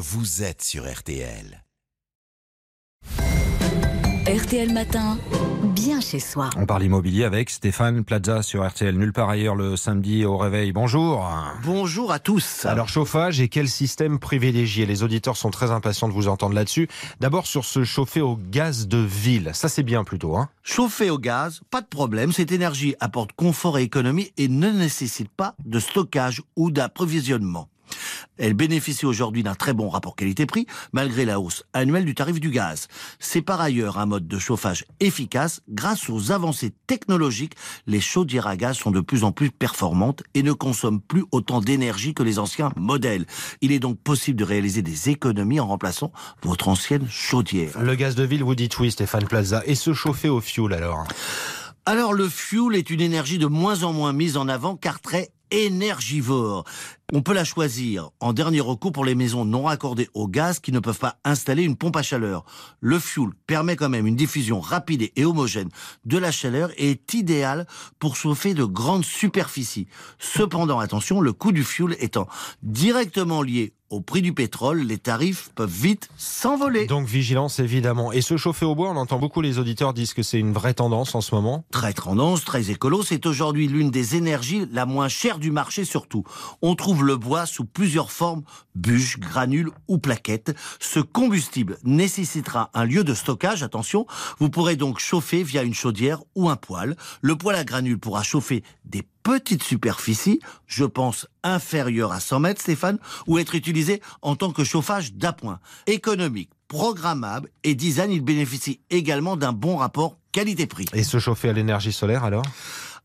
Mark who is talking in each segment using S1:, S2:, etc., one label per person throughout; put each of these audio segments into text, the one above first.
S1: vous êtes sur RTL.
S2: RTL Matin, bien chez soi.
S3: On parle immobilier avec Stéphane Plaza sur RTL. Nulle part ailleurs le samedi au réveil. Bonjour.
S4: Bonjour à tous.
S3: Alors chauffage et quel système privilégié Les auditeurs sont très impatients de vous entendre là-dessus. D'abord sur ce chauffer au gaz de ville. Ça c'est bien plutôt. Hein
S4: Chauffer au gaz, pas de problème. Cette énergie apporte confort et économie et ne nécessite pas de stockage ou d'approvisionnement. Elle bénéficie aujourd'hui d'un très bon rapport qualité-prix, malgré la hausse annuelle du tarif du gaz. C'est par ailleurs un mode de chauffage efficace. Grâce aux avancées technologiques, les chaudières à gaz sont de plus en plus performantes et ne consomment plus autant d'énergie que les anciens modèles. Il est donc possible de réaliser des économies en remplaçant votre ancienne chaudière.
S3: Le gaz de ville, vous dites oui, Stéphane Plaza. Et se chauffer au fioul alors?
S4: Alors le fuel est une énergie de moins en moins mise en avant car très énergivore. On peut la choisir en dernier recours pour les maisons non raccordées au gaz qui ne peuvent pas installer une pompe à chaleur. Le fuel permet quand même une diffusion rapide et homogène de la chaleur et est idéal pour chauffer de grandes superficies. Cependant, attention, le coût du fuel étant directement lié au prix du pétrole, les tarifs peuvent vite s'envoler.
S3: Donc vigilance évidemment. Et se chauffer au bois, on entend beaucoup les auditeurs disent que c'est une vraie tendance en ce moment.
S4: Très tendance, très écolo, c'est aujourd'hui l'une des énergies la moins chère du marché surtout. On trouve le bois sous plusieurs formes, bûches, granules ou plaquettes. Ce combustible nécessitera un lieu de stockage, attention, vous pourrez donc chauffer via une chaudière ou un poêle. Le poêle à granules pourra chauffer des petites superficies, je pense inférieures à 100 mètres, Stéphane, ou être utilisé en tant que chauffage d'appoint. Économique, programmable et design, il bénéficie également d'un bon rapport qualité-prix.
S3: Et se chauffer à l'énergie solaire alors?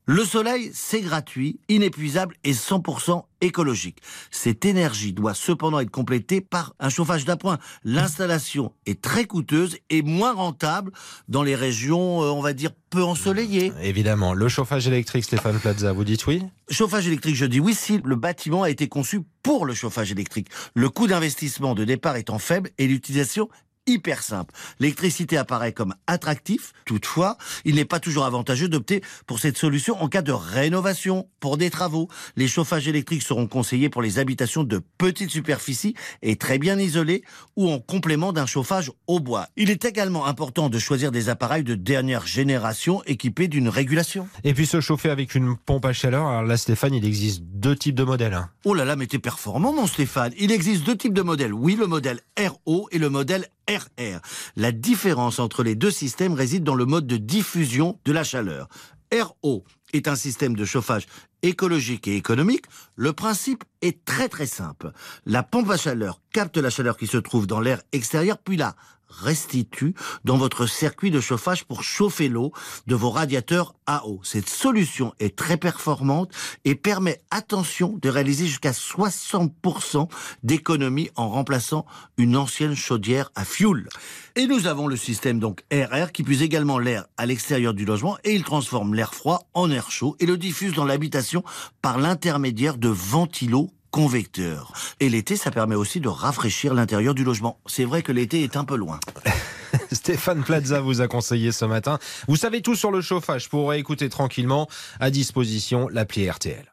S4: Le soleil, c'est gratuit, inépuisable et 100% écologique. Cette énergie doit cependant être complétée par un chauffage d'appoint. L'installation est très coûteuse et moins rentable dans les régions, euh, on va dire, peu ensoleillées.
S3: Évidemment. Le chauffage électrique, Stéphane Plaza, vous dites oui?
S4: Chauffage électrique, je dis oui si le bâtiment a été conçu pour le chauffage électrique. Le coût d'investissement de départ étant faible et l'utilisation hyper simple. L'électricité apparaît comme attractif, toutefois, il n'est pas toujours avantageux d'opter pour cette solution en cas de rénovation, pour des travaux. Les chauffages électriques seront conseillés pour les habitations de petites superficies et très bien isolées ou en complément d'un chauffage au bois. Il est également important de choisir des appareils de dernière génération équipés d'une régulation.
S3: Et puis se chauffer avec une pompe à chaleur, alors là Stéphane, il existe deux types de modèles. Hein.
S4: Oh là là, mais t'es performant mon Stéphane. Il existe deux types de modèles. Oui, le modèle RO et le modèle RR. La différence entre les deux systèmes réside dans le mode de diffusion de la chaleur. RO est un système de chauffage écologique et économique. Le principe est très très simple. La pompe à chaleur capte la chaleur qui se trouve dans l'air extérieur puis la restitue dans votre circuit de chauffage pour chauffer l'eau de vos radiateurs à eau. Cette solution est très performante et permet, attention, de réaliser jusqu'à 60% d'économie en remplaçant une ancienne chaudière à fioul. Et nous avons le système donc RR qui puise également l'air à l'extérieur du logement et il transforme l'air froid en air chaud et le diffuse dans l'habitation par l'intermédiaire de ventilos convecteur. Et l'été, ça permet aussi de rafraîchir l'intérieur du logement. C'est vrai que l'été est un peu loin.
S3: Stéphane Plaza vous a conseillé ce matin. Vous savez tout sur le chauffage pour écouter tranquillement. À disposition l'appli RTL.